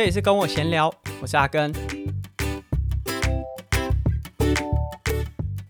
这里是跟我闲聊，我是阿根。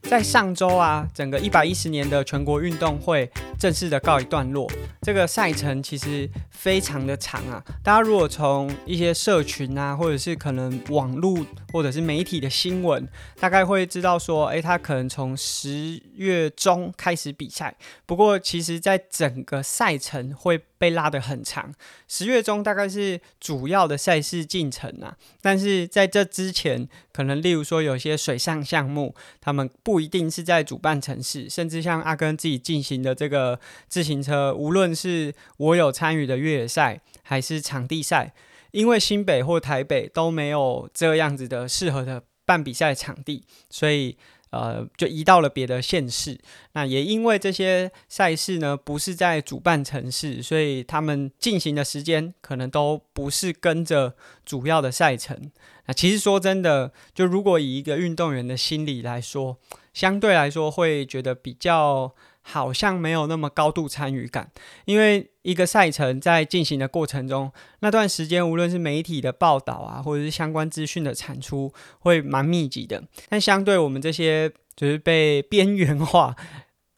在上周啊，整个一百一十年的全国运动会正式的告一段落。这个赛程其实非常的长啊，大家如果从一些社群啊，或者是可能网络或者是媒体的新闻，大概会知道说，诶，他可能从十月中开始比赛。不过，其实在整个赛程会被拉得很长，十月中大概是主要的赛事进程啊。但是在这之前，可能例如说有些水上项目，他们不一定是在主办城市，甚至像阿根自己进行的这个自行车，无论是我有参与的越越野赛，还是场地赛，因为新北或台北都没有这样子的适合的办比赛场地，所以呃就移到了别的县市。那也因为这些赛事呢不是在主办城市，所以他们进行的时间可能都不是跟着主要的赛程。那其实说真的，就如果以一个运动员的心理来说，相对来说会觉得比较。好像没有那么高度参与感，因为一个赛程在进行的过程中，那段时间无论是媒体的报道啊，或者是相关资讯的产出，会蛮密集的。但相对我们这些就是被边缘化，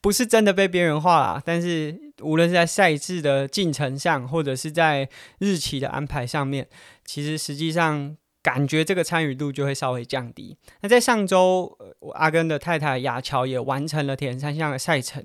不是真的被边缘化啦，但是无论是在赛制的进程上，或者是在日期的安排上面，其实实际上。感觉这个参与度就会稍微降低。那在上周，阿根的太太雅乔也完成了铁人三项的赛程。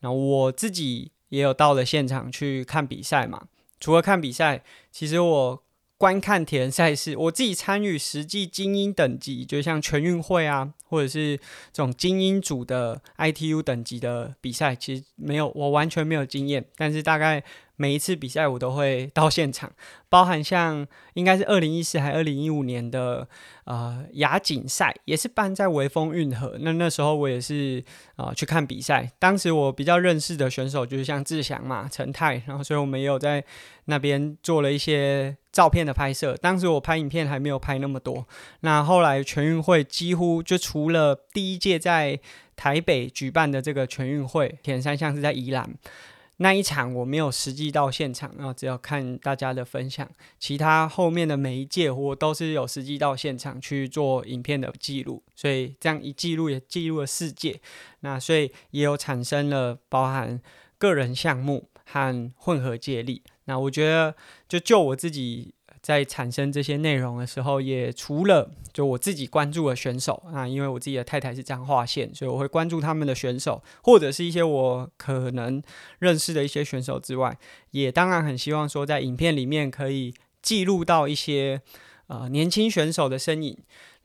那我自己也有到了现场去看比赛嘛。除了看比赛，其实我观看铁人赛事，我自己参与实际精英等级，就像全运会啊，或者是这种精英组的 ITU 等级的比赛，其实没有，我完全没有经验。但是大概。每一次比赛我都会到现场，包含像应该是二零一四还二零一五年的呃亚锦赛，也是办在微风运河。那那时候我也是啊、去看比赛，当时我比较认识的选手就是像志祥嘛、陈泰，然后所以我们也有在那边做了一些照片的拍摄。当时我拍影片还没有拍那么多。那后来全运会几乎就除了第一届在台北举办的这个全运会，前三项是在宜兰。那一场我没有实际到现场，然后只要看大家的分享。其他后面的每一届我都是有实际到现场去做影片的记录，所以这样一记录也记录了四届。那所以也有产生了包含个人项目和混合接力。那我觉得就就我自己。在产生这些内容的时候，也除了就我自己关注的选手啊，因为我自己的太太是彰化线，所以我会关注他们的选手，或者是一些我可能认识的一些选手之外，也当然很希望说在影片里面可以记录到一些呃年轻选手的身影。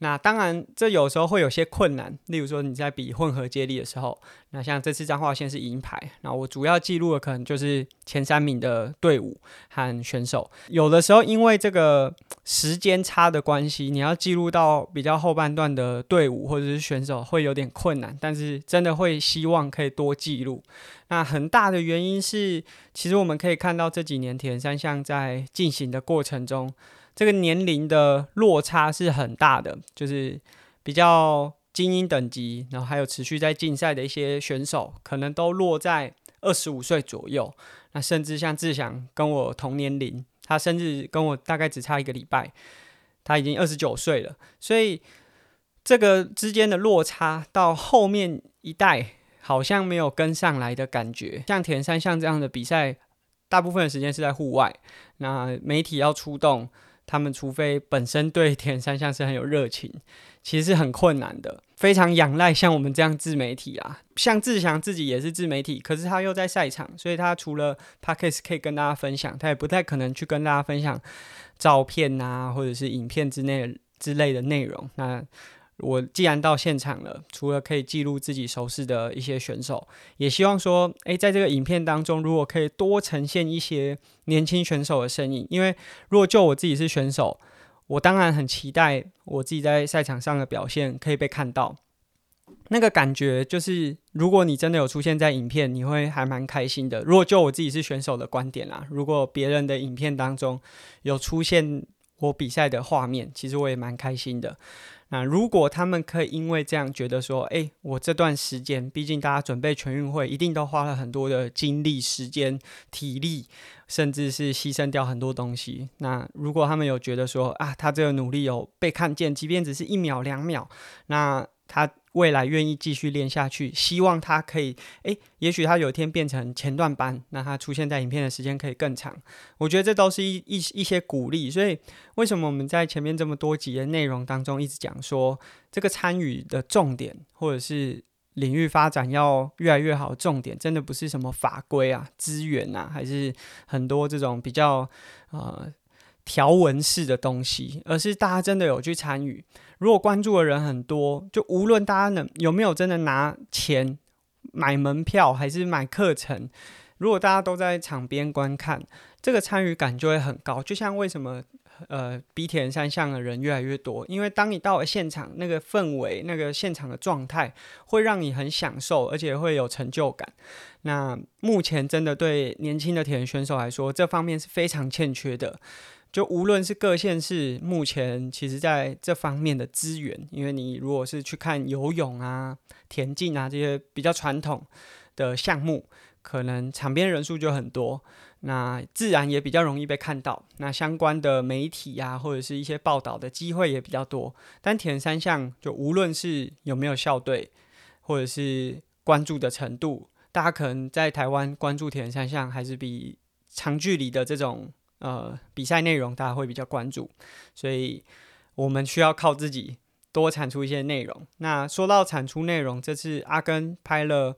那当然，这有时候会有些困难。例如说，你在比混合接力的时候，那像这次彰化县是银牌，那我主要记录的可能就是前三名的队伍和选手。有的时候，因为这个时间差的关系，你要记录到比较后半段的队伍或者是选手会有点困难。但是真的会希望可以多记录。那很大的原因是，其实我们可以看到这几年铁人三项在进行的过程中。这个年龄的落差是很大的，就是比较精英等级，然后还有持续在竞赛的一些选手，可能都落在二十五岁左右。那甚至像志祥跟我同年龄，他生日跟我大概只差一个礼拜，他已经二十九岁了。所以这个之间的落差到后面一代好像没有跟上来的感觉。像铁人三项这样的比赛，大部分的时间是在户外，那媒体要出动。他们除非本身对田三项是很有热情，其实是很困难的，非常仰赖像我们这样自媒体啊。像志祥自己也是自媒体，可是他又在赛场，所以他除了 Podcast 可以跟大家分享，他也不太可能去跟大家分享照片啊，或者是影片之内之类的内容。那我既然到现场了，除了可以记录自己熟悉的一些选手，也希望说，诶，在这个影片当中，如果可以多呈现一些年轻选手的身影，因为如果就我自己是选手，我当然很期待我自己在赛场上的表现可以被看到。那个感觉就是，如果你真的有出现在影片，你会还蛮开心的。如果就我自己是选手的观点啦，如果别人的影片当中有出现我比赛的画面，其实我也蛮开心的。那如果他们可以因为这样觉得说，哎，我这段时间，毕竟大家准备全运会，一定都花了很多的精力、时间、体力，甚至是牺牲掉很多东西。那如果他们有觉得说，啊，他这个努力有被看见，即便只是一秒、两秒，那他。未来愿意继续练下去，希望他可以，诶，也许他有一天变成前段班，那他出现在影片的时间可以更长。我觉得这都是一一一些鼓励。所以，为什么我们在前面这么多集的内容当中一直讲说，这个参与的重点，或者是领域发展要越来越好重点，真的不是什么法规啊、资源啊，还是很多这种比较呃。条文式的东西，而是大家真的有去参与。如果关注的人很多，就无论大家能有没有真的拿钱买门票，还是买课程，如果大家都在场边观看，这个参与感就会很高。就像为什么呃比铁人三项的人越来越多，因为当你到了现场，那个氛围、那个现场的状态，会让你很享受，而且会有成就感。那目前真的对年轻的铁人选手来说，这方面是非常欠缺的。就无论是各县市，目前其实在这方面的资源，因为你如果是去看游泳啊、田径啊这些比较传统的项目，可能场边人数就很多，那自然也比较容易被看到。那相关的媒体啊，或者是一些报道的机会也比较多。但铁人三项，就无论是有没有校队，或者是关注的程度，大家可能在台湾关注铁人三项，还是比长距离的这种。呃，比赛内容大家会比较关注，所以我们需要靠自己多产出一些内容。那说到产出内容，这次阿根拍了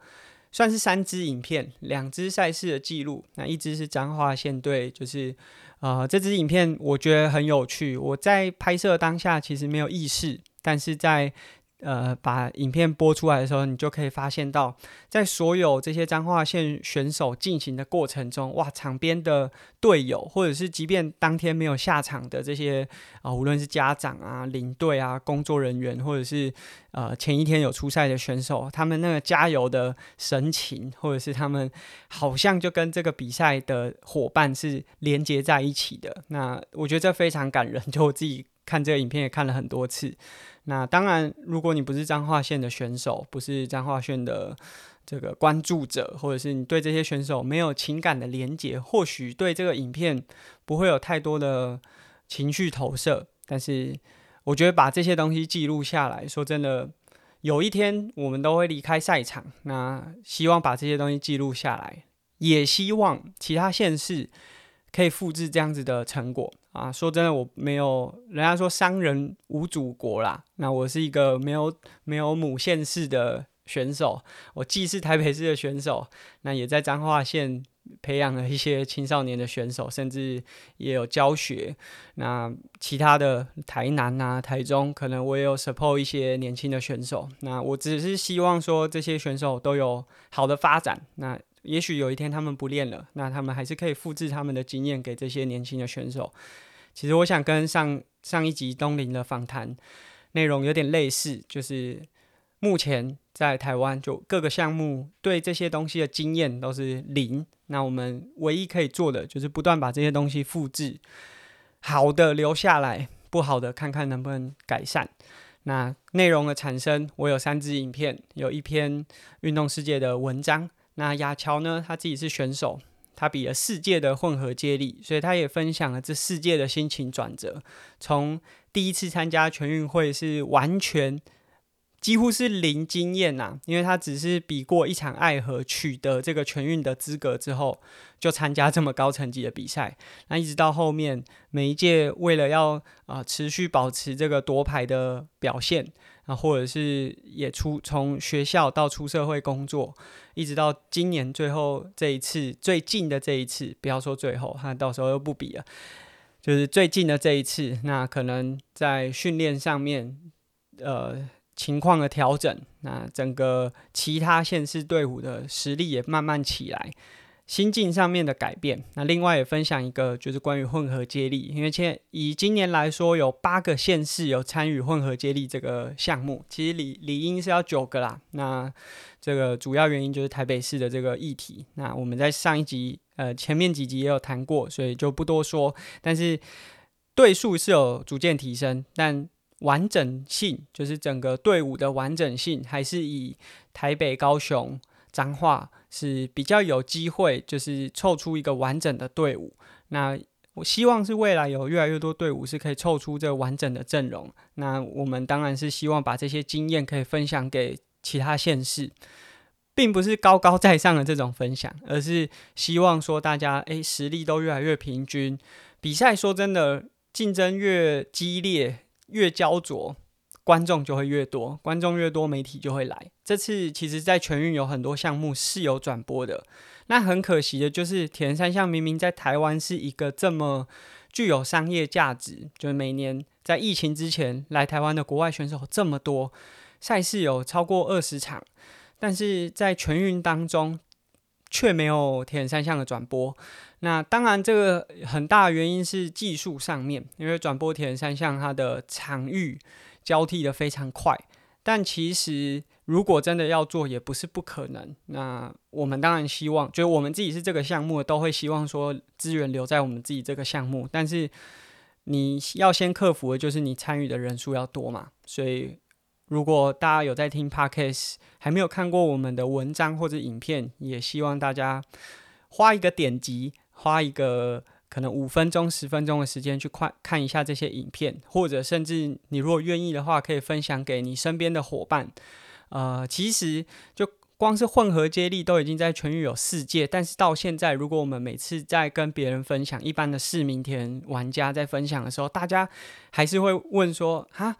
算是三支影片，两支赛事的记录，那一支是彰化县队，就是呃这支影片我觉得很有趣。我在拍摄当下其实没有意识，但是在呃，把影片播出来的时候，你就可以发现到，在所有这些彰化县选手进行的过程中，哇，场边的队友，或者是即便当天没有下场的这些啊、无论是家长啊、领队啊、工作人员，或者是呃前一天有出赛的选手，他们那个加油的神情，或者是他们好像就跟这个比赛的伙伴是连接在一起的。那我觉得这非常感人，就我自己看这个影片也看了很多次。那当然，如果你不是彰化县的选手，不是彰化县的这个关注者，或者是你对这些选手没有情感的连结，或许对这个影片不会有太多的情绪投射。但是，我觉得把这些东西记录下来，说真的，有一天我们都会离开赛场。那希望把这些东西记录下来，也希望其他县市可以复制这样子的成果。啊，说真的，我没有，人家说商人无祖国啦。那我是一个没有没有母县市的选手，我既是台北市的选手，那也在彰化县培养了一些青少年的选手，甚至也有教学。那其他的台南啊、台中，可能我也有 support 一些年轻的选手。那我只是希望说，这些选手都有好的发展。那也许有一天他们不练了，那他们还是可以复制他们的经验给这些年轻的选手。其实我想跟上上一集东林的访谈内容有点类似，就是目前在台湾就各个项目对这些东西的经验都是零，那我们唯一可以做的就是不断把这些东西复制，好的留下来，不好的看看能不能改善。那内容的产生，我有三支影片，有一篇运动世界的文章。那亚乔呢，他自己是选手。他比了世界的混合接力，所以他也分享了这世界的心情转折。从第一次参加全运会是完全几乎是零经验呐，因为他只是比过一场爱河，取得这个全运的资格之后，就参加这么高成绩的比赛。那一直到后面每一届，为了要啊、持续保持这个夺牌的表现。啊，或者是也出从学校到出社会工作，一直到今年最后这一次最近的这一次，不要说最后，他到时候又不比了，就是最近的这一次，那可能在训练上面，呃，情况的调整，那整个其他县市队伍的实力也慢慢起来。心境上面的改变，那另外也分享一个，就是关于混合接力，因为现以今年来说，有八个县市有参与混合接力这个项目，其实理理应是要九个啦。那这个主要原因就是台北市的这个议题，那我们在上一集呃前面几集也有谈过，所以就不多说。但是队数是有逐渐提升，但完整性，就是整个队伍的完整性，还是以台北、高雄、彰化是比较有机会，就是凑出一个完整的队伍。那我希望是未来有越来越多队伍是可以凑出这完整的阵容。那我们当然是希望把这些经验可以分享给其他县市，并不是高高在上的这种分享，而是希望说大家诶实力都越来越平均。比赛说真的，竞争越激烈、越焦灼，观众就会越多，观众越多，媒体就会来。这次其实，在全运有很多项目是有转播的。那很可惜的就是，铁人三项明明在台湾是一个这么具有商业价值，就是每年在疫情之前来台湾的国外选手这么多，赛事有超过二十场，但是在全运当中却没有铁人三项的转播。那当然，这个很大的原因是技术上面，因为转播铁人三项它的场域交替的非常快。但其实如果真的要做，也不是不可能。那我们当然希望，就我们自己是这个项目，都会希望说资源留在我们自己这个项目。但是你要先克服的就是你参与的人数要多嘛。所以如果大家有在听 Podcast，还没有看过我们的文章或者影片，也希望大家花一个点击。花一个可能五分钟、十分钟的时间去看看一下这些影片，或者甚至你如果愿意的话，可以分享给你身边的伙伴。呃，其实就光是混合接力都已经在全运有四届，但是到现在，如果我们每次在跟别人分享，一般的市民田玩家在分享的时候，大家还是会问说：“哈，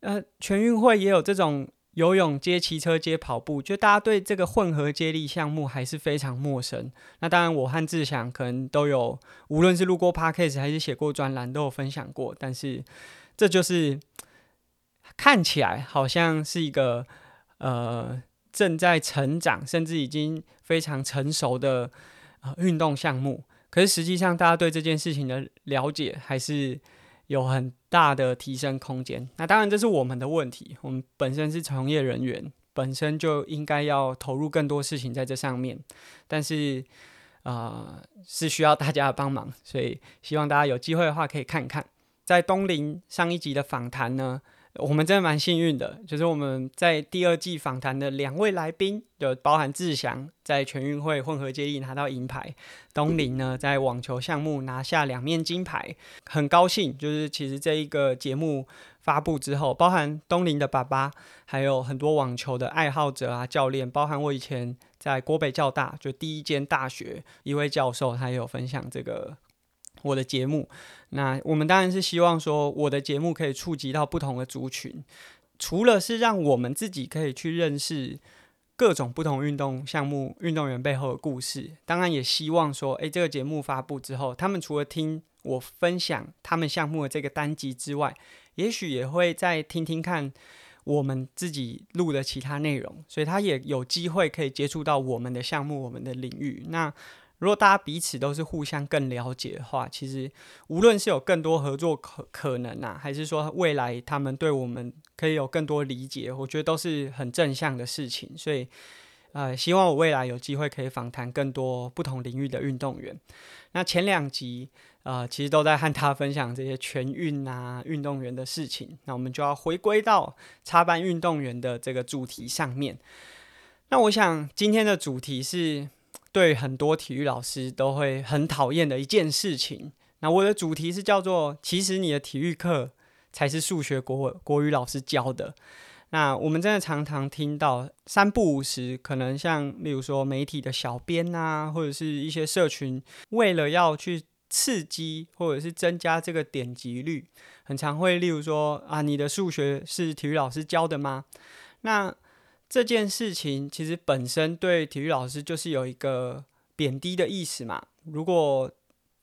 呃，全运会也有这种？”游泳接骑车接跑步，就大家对这个混合接力项目还是非常陌生。那当然，我和志祥可能都有，无论是录过 podcast 还是写过专栏，都有分享过。但是，这就是看起来好像是一个呃正在成长，甚至已经非常成熟的呃运动项目。可是实际上，大家对这件事情的了解还是有很大的提升空间。那当然，这是我们的问题。我们本身是从业人员，本身就应该要投入更多事情在这上面。但是，呃，是需要大家的帮忙，所以希望大家有机会的话可以看一看。在东林上一集的访谈呢，我们真的蛮幸运的，就是我们在第二季访谈的两位来宾，就包含志祥在全运会混合接力拿到银牌，东林呢在网球项目拿下两面金牌，很高兴。就是其实这一个节目发布之后，包含东林的爸爸，还有很多网球的爱好者啊、教练，包含我以前在国北教大就第一间大学一位教授，他也有分享这个。我的节目，那我们当然是希望说，我的节目可以触及到不同的族群，除了是让我们自己可以去认识各种不同运动项目运动员背后的故事，当然也希望说，诶，这个节目发布之后，他们除了听我分享他们项目的这个单集之外，也许也会再听听看我们自己录的其他内容，所以他也有机会可以接触到我们的项目、我们的领域。那如果大家彼此都是互相更了解的话，其实无论是有更多合作可可能啊，还是说未来他们对我们可以有更多理解，我觉得都是很正向的事情。所以，呃，希望我未来有机会可以访谈更多不同领域的运动员。那前两集，呃，其实都在和他分享这些全运啊运动员的事情。那我们就要回归到插班运动员的这个主题上面。那我想今天的主题是。对很多体育老师都会很讨厌的一件事情。那我的主题是叫做“其实你的体育课才是数学国国语老师教的”。那我们真的常常听到三不五时，可能像例如说媒体的小编啊，或者是一些社群，为了要去刺激或者是增加这个点击率，很常会例如说啊，你的数学是体育老师教的吗？那这件事情其实本身对体育老师就是有一个贬低的意思嘛。如果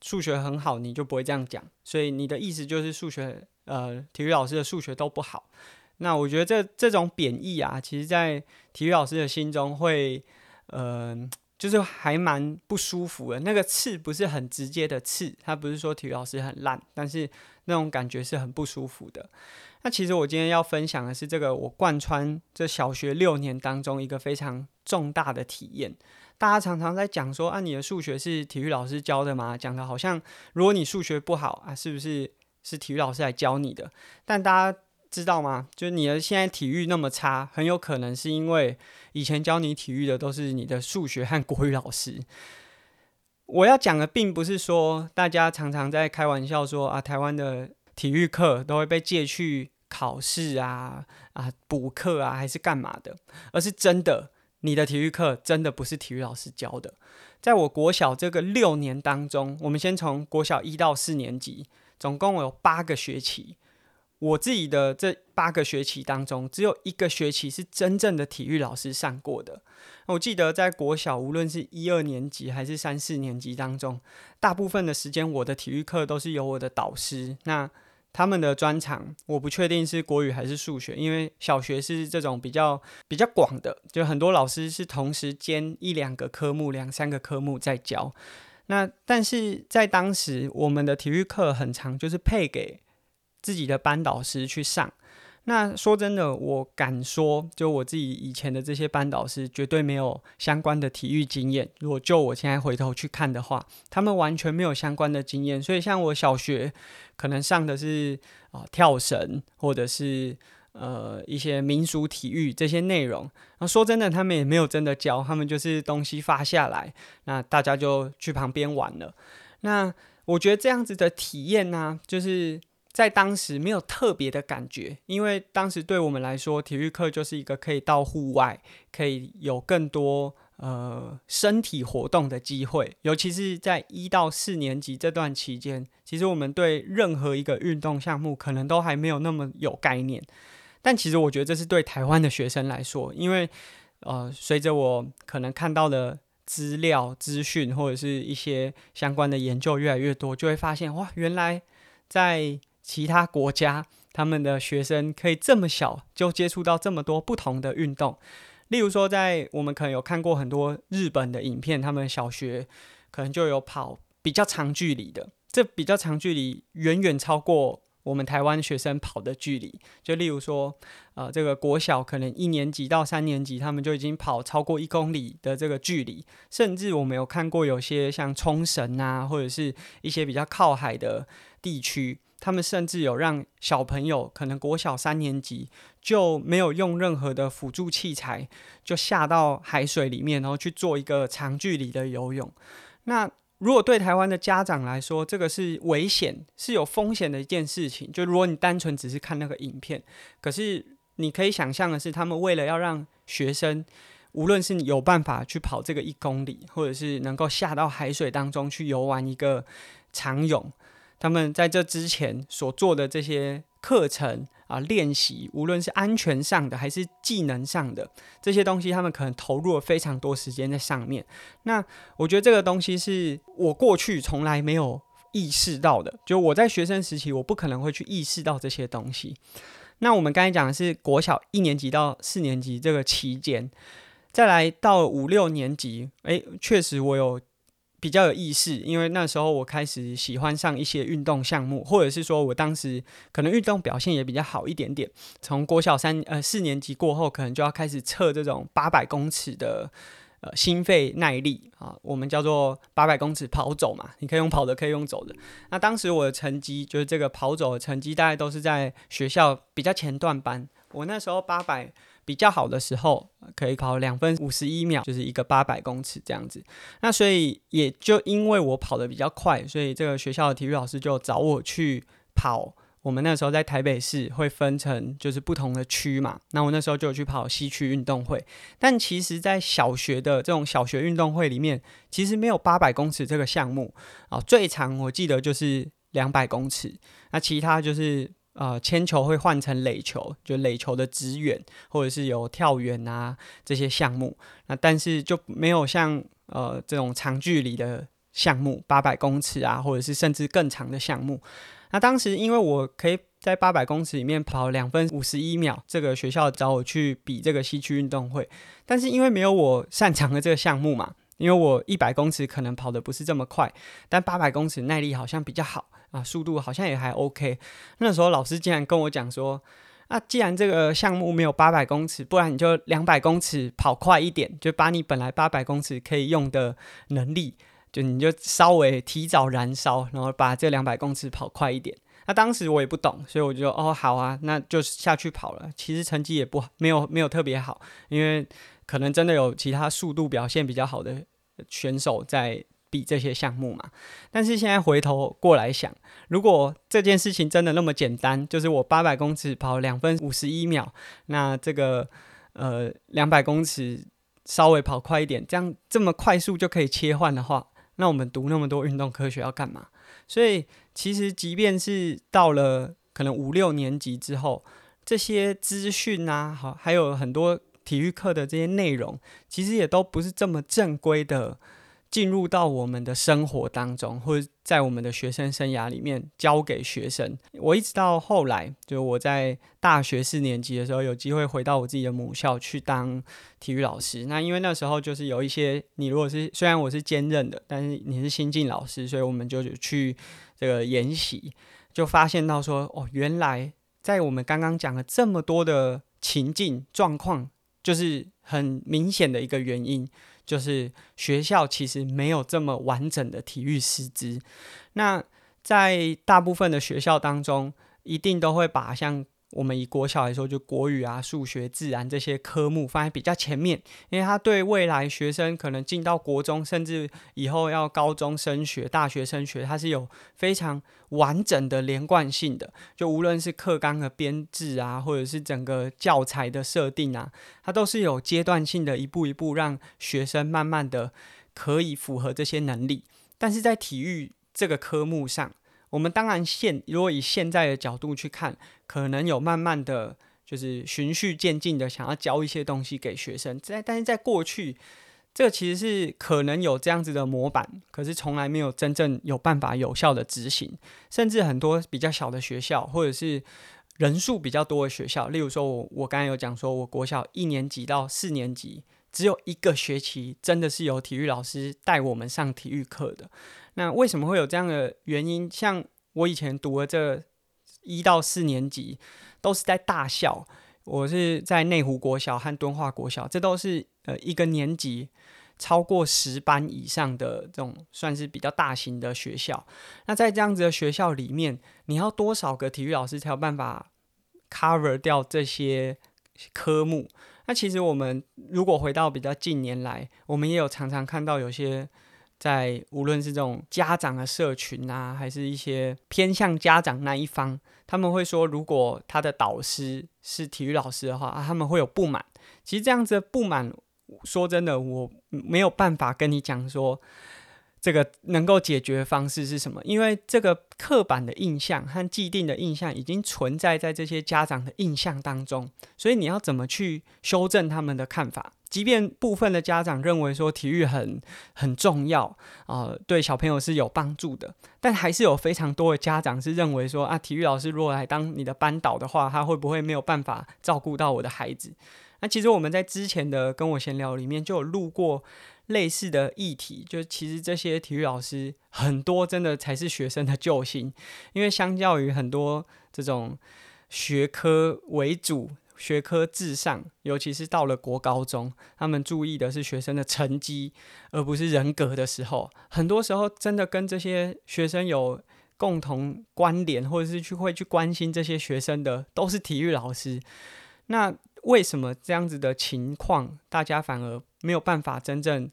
数学很好，你就不会这样讲。所以你的意思就是数学，呃，体育老师的数学都不好。那我觉得这这种贬义啊，其实在体育老师的心中会，呃，就是还蛮不舒服的。那个刺不是很直接的刺，他不是说体育老师很烂，但是那种感觉是很不舒服的。那其实我今天要分享的是这个我贯穿这小学六年当中一个非常重大的体验。大家常常在讲说啊，你的数学是体育老师教的吗？讲的好像如果你数学不好啊，是不是是体育老师来教你的？但大家知道吗？就是你的现在体育那么差，很有可能是因为以前教你体育的都是你的数学和国语老师。我要讲的并不是说大家常常在开玩笑说啊，台湾的体育课都会被借去考试啊啊补课啊，还是干嘛的，而是真的。你的体育课真的不是体育老师教的。在我国小这个六年当中，我们先从国小一到四年级，总共有八个学期。我自己的这八个学期当中，只有一个学期是真正的体育老师上过的。我记得在国小，无论是一二年级还是三四年级当中，大部分的时间我的体育课都是由我的导师。那他们的专长我不确定是国语还是数学，因为小学是这种比较比较广的，就很多老师是同时兼一两个科目、两三个科目在教。那但是在当时，我们的体育课很长，就是配给自己的班导师去上。那说真的，我敢说，就我自己以前的这些班导师，绝对没有相关的体育经验。如果就我现在回头去看的话，他们完全没有相关的经验。所以，像我小学可能上的是啊、跳绳，或者是呃一些民俗体育这些内容。那说真的，他们也没有真的教，他们就是东西发下来，那大家就去旁边玩了。那我觉得这样子的体验呢、就是。在当时没有特别的感觉，因为当时对我们来说，体育课就是一个可以到户外，可以有更多呃身体活动的机会。尤其是在一到四年级这段期间，其实我们对任何一个运动项目可能都还没有那么有概念。但其实我觉得这是对台湾的学生来说，因为呃，随着我可能看到的资料、资讯或者是一些相关的研究越来越多，就会发现哇，原来在其他国家，他们的学生可以这么小就接触到这么多不同的运动。例如说，在我们可能有看过很多日本的影片，他们小学可能就有跑比较长距离的。这比较长距离远远超过我们台湾学生跑的距离。就例如说，呃，这个国小可能一年级到三年级，他们就已经跑超过一公里的这个距离。甚至我们有看过有些像冲绳啊，或者是一些比较靠海的地区。他们甚至有让小朋友可能国小三年级就没有用任何的辅助器材，就下到海水里面，然后去做一个长距离的游泳。那如果对台湾的家长来说，这个是危险、是有风险的一件事情。就如果你单纯只是看那个影片，可是你可以想象的是，他们为了要让学生，无论是你有办法去跑这个一公里，或者是能够下到海水当中去游玩一个长泳。他们在这之前所做的这些课程啊、练习，无论是安全上的还是技能上的这些东西，他们可能投入了非常多时间在上面。那我觉得这个东西是我过去从来没有意识到的，就我在学生时期，我不可能会去意识到这些东西。那我们刚才讲的是国小一年级到四年级这个期间，再来到五六年级，诶，确实我有。比较有意识，因为那时候我开始喜欢上一些运动项目，或者是说我当时可能运动表现也比较好一点点。从国小三呃四年级过后，可能就要开始测这种八百公尺的呃心肺耐力啊，我们叫做八百公尺跑走嘛，你可以用跑的，可以用走的。那当时我的成绩就是这个跑走的成绩，大概都是在学校比较前段班。我那时候八百。比较好的时候可以跑两分五十一秒，就是一个八百公尺这样子。那所以也就因为我跑得比较快，所以这个学校的体育老师就找我去跑。我们那时候在台北市会分成就是不同的区嘛，那我那时候就去跑西区运动会。但其实，在小学的这种小学运动会里面，其实没有八百公尺这个项目啊，最长我记得就是两百公尺，那其他就是。呃，铅球会换成垒球，就垒球的掷远，或者是有跳远啊这些项目。那但是就没有像呃这种长距离的项目，八百公尺啊，或者是甚至更长的项目。那当时因为我可以在八百公尺里面跑两分五十一秒，这个学校找我去比这个西区运动会，但是因为没有我擅长的这个项目嘛，因为我一百公尺可能跑得不是这么快，但八百公尺耐力好像比较好。啊，速度好像也还 OK。那时候老师竟然跟我讲说：“啊，既然这个项目没有八百公尺，不然你就两百公尺跑快一点，就把你本来八百公尺可以用的能力，就你就稍微提早燃烧，然后把这两百公尺跑快一点。那当时我也不懂，所以我就哦好啊，那就是下去跑了。其实成绩也不好没有没有特别好，因为可能真的有其他速度表现比较好的选手在比这些项目嘛。但是现在回头过来想，如果这件事情真的那么简单，就是我八百公尺跑两分五十一秒，那这个呃两百公尺稍微跑快一点，这样这么快速就可以切换的话，那我们读那么多运动科学要干嘛？所以，其实即便是到了可能五六年级之后，这些资讯啊，好，还有很多体育课的这些内容，其实也都不是这么正规的。进入到我们的生活当中，或者在我们的学生生涯里面教给学生。我一直到后来，就我在大学四年级的时候，有机会回到我自己的母校去当体育老师。那因为那时候就是有一些，你如果是虽然我是兼任的，但是你是新进老师，所以我们就去这个研习，就发现到说，哦，原来在我们刚刚讲了这么多的情境状况，就是很明显的一个原因。就是学校其实没有这么完整的体育师资，那在大部分的学校当中，一定都会把像。我们以国小来说，就国语啊、数学、自然这些科目放在比较前面，因为它对未来学生可能进到国中，甚至以后要高中升学、大学升学，它是有非常完整的连贯性的。就无论是课纲的编制啊，或者是整个教材的设定啊，它都是有阶段性的，一步一步让学生慢慢的可以符合这些能力。但是在体育这个科目上，我们当然现如果以现在的角度去看，可能有慢慢的就是循序渐进的想要教一些东西给学生，在但是在过去，这其实是可能有这样子的模板，可是从来没有真正有办法有效的执行，甚至很多比较小的学校或者是人数比较多的学校，例如说我我刚才有讲说，我国小一年级到四年级只有一个学期真的是由体育老师带我们上体育课的。那为什么会有这样的原因？像我以前读的这一到四年级，都是在大校，我是在内湖国小和敦化国小，这都是呃一个年级超过十班以上的这种算是比较大型的学校。那在这样子的学校里面，你要多少个体育老师才有办法 cover 掉这些科目？那其实我们如果回到比较近年来，我们也有常常看到有些。在无论是这种家长的社群啊，还是一些偏向家长那一方，他们会说，如果他的导师是体育老师的话，啊，他们会有不满。其实这样子不满，说真的，我没有办法跟你讲说。这个能够解决方式是什么？因为这个刻板的印象和既定的印象已经存在在这些家长的印象当中，所以你要怎么去修正他们的看法？即便部分的家长认为说体育很很重要啊，呃，对小朋友是有帮助的，但还是有非常多的家长是认为说啊，体育老师如果来当你的班导的话，他会不会没有办法照顾到我的孩子？那其实我们在之前的跟我闲聊里面就有录过。类似的议题，就其实这些体育老师很多真的才是学生的救星，因为相较于很多这种学科为主、学科至上，尤其是到了国高中，他们注意的是学生的成绩，而不是人格的时候，很多时候真的跟这些学生有共同关联，或者是去会去关心这些学生的，都是体育老师。那为什么这样子的情况，大家反而没有办法真正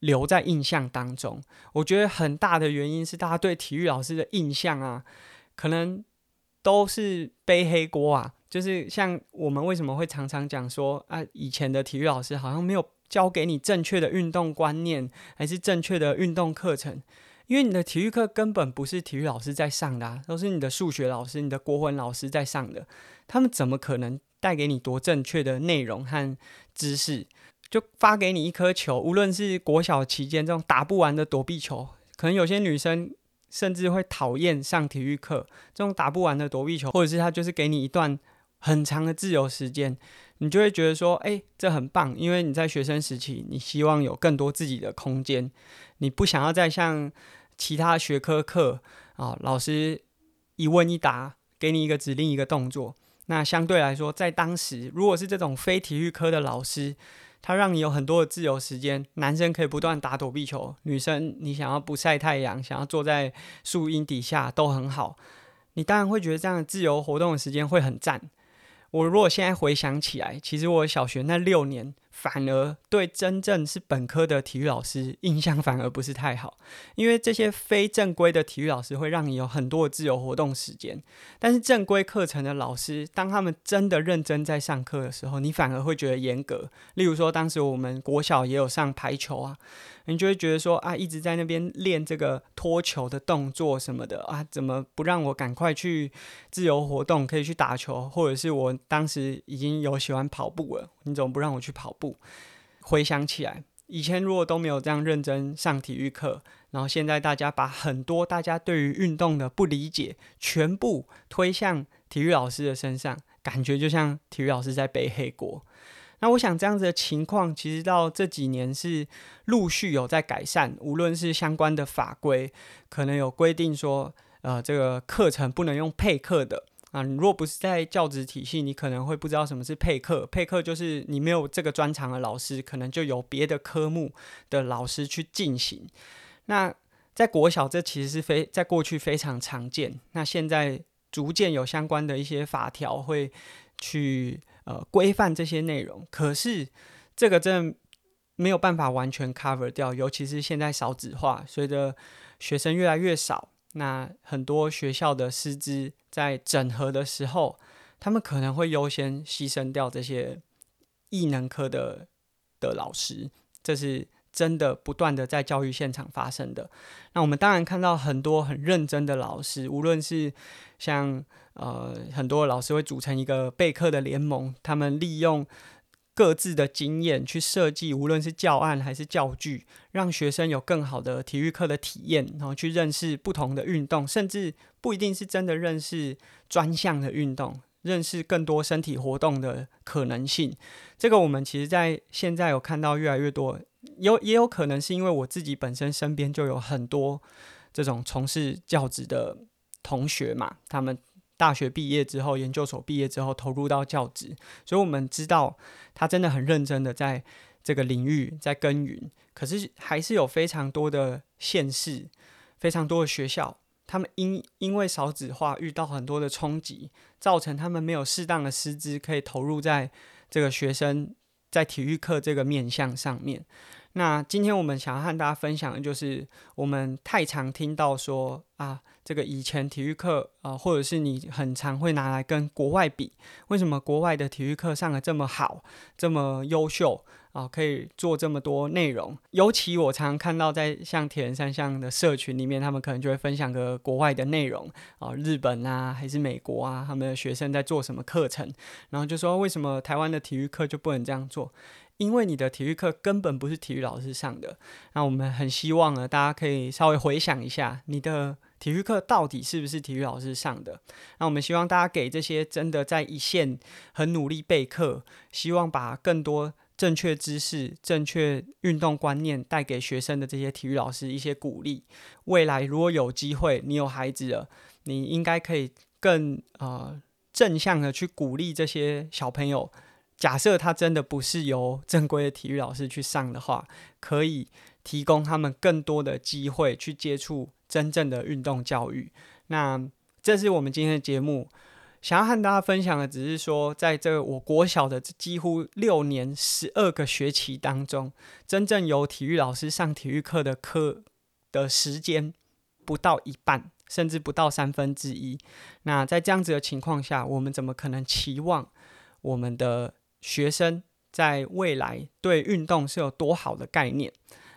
留在印象当中，我觉得很大的原因是大家对体育老师的印象啊，可能都是背黑锅啊。就是像我们为什么会常常讲说啊，以前的体育老师好像没有教给你正确的运动观念，还是正确的运动课程，因为你的体育课根本不是体育老师在上的啊，都是你的数学老师、你的国文老师在上的，他们怎么可能带给你多正确的内容和知识？就发给你一颗球，无论是国小期间这种打不完的躲避球，可能有些女生甚至会讨厌上体育课。这种打不完的躲避球，或者是他就是给你一段很长的自由时间，你就会觉得说，哎，这很棒，因为你在学生时期，你希望有更多自己的空间，你不想要再像其他学科课啊，老师一问一答，给你一个指令一个动作。那相对来说，在当时，如果是这种非体育科的老师，他让你有很多的自由时间，男生可以不断打躲避球，女生你想要不晒太阳，想要坐在树荫底下都很好。你当然会觉得这样自由活动的时间会很赞。我如果现在回想起来，其实我小学那六年。反而对真正是本科的体育老师印象反而不是太好，因为这些非正规的体育老师会让你有很多的自由活动时间，但是正规课程的老师，当他们真的认真在上课的时候，你反而会觉得严格。例如说，当时我们国小也有上排球啊。你就会觉得说啊，一直在那边练这个脱球的动作什么的啊，怎么不让我赶快去自由活动，可以去打球，或者是我当时已经有喜欢跑步了，你怎么不让我去跑步？回想起来，以前如果都没有这样认真上体育课，然后现在大家把很多大家对于运动的不理解，全部推向体育老师的身上，感觉就像体育老师在背黑锅。那我想这样子的情况，其实到这几年是陆续有在改善。无论是相关的法规，可能有规定说，呃，这个课程不能用配课的啊。你若不是在教职体系，你可能会不知道什么是配课。配课就是你没有这个专长的老师，可能就由别的科目的老师去进行。那在国小，这其实是非在过去非常常见。那现在逐渐有相关的一些法条会去。呃，规范这些内容，可是这个真的没有办法完全 cover 掉，尤其是现在少子化，随着学生越来越少，那很多学校的师资在整合的时候，他们可能会优先牺牲掉这些异能科的的老师，这是真的不断的在教育现场发生的。那我们当然看到很多很认真的老师，无论是像。呃，很多老师会组成一个备课的联盟，他们利用各自的经验去设计，无论是教案还是教具，让学生有更好的体育课的体验，然后去认识不同的运动，甚至不一定是真的认识专项的运动，认识更多身体活动的可能性。这个我们其实，在现在有看到越来越多，有也有可能是因为我自己本身身边就有很多这种从事教职的同学嘛，他们。大学毕业之后，研究所毕业之后，投入到教职，所以我们知道他真的很认真的在这个领域在耕耘。可是还是有非常多的县市，非常多的学校，他们因因为少子化遇到很多的冲击，造成他们没有适当的师资可以投入在这个学生在体育课这个面向上面。那今天我们想要和大家分享的就是，我们太常听到说啊。这个以前体育课啊、或者是你很常会拿来跟国外比，为什么国外的体育课上的这么好，这么优秀啊、可以做这么多内容？尤其我常常看到在像铁人三项的社群里面，他们可能就会分享个国外的内容啊、日本啊，还是美国啊，他们的学生在做什么课程，然后就说为什么台湾的体育课就不能这样做？因为你的体育课根本不是体育老师上的。那我们很希望呢，大家可以稍微回想一下你的。体育课到底是不是体育老师上的？那我们希望大家给这些真的在一线很努力备课，希望把更多正确知识、正确运动观念带给学生的这些体育老师一些鼓励。未来如果有机会，你有孩子了，你应该可以更呃正向的去鼓励这些小朋友。假设他真的不是由正规的体育老师去上的话，可以提供他们更多的机会去接触。真正的运动教育，那这是我们今天的节目，想要和大家分享的，只是说，在这我国小的几乎六年十二个学期当中，真正由体育老师上体育课的课的时间不到一半，甚至不到三分之一。那在这样子的情况下，我们怎么可能期望我们的学生在未来对运动是有多好的概念？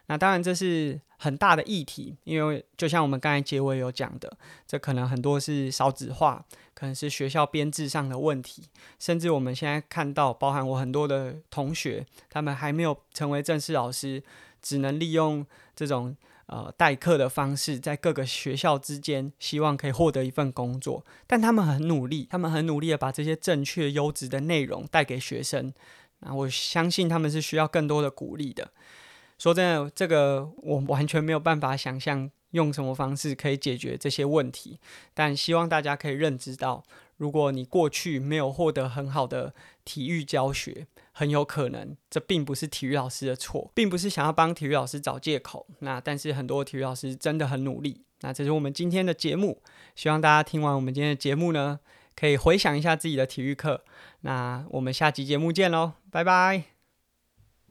那当然这是。很大的议题，因为就像我们刚才结尾有讲的，这可能很多是少子化，可能是学校编制上的问题，甚至我们现在看到，包含我很多的同学，他们还没有成为正式老师，只能利用这种呃代课的方式，在各个学校之间，希望可以获得一份工作。但他们很努力，他们很努力的把这些正确优质的内容带给学生，那我相信他们是需要更多的鼓励的。说真的，这个我完全没有办法想象用什么方式可以解决这些问题。但希望大家可以认知到，如果你过去没有获得很好的体育教学，很有可能这并不是体育老师的错，并不是想要帮体育老师找借口。那但是很多体育老师真的很努力，那这是我们今天的节目，希望大家听完我们今天的节目呢，可以回想一下自己的体育课。那我们下期节目见喽，拜拜。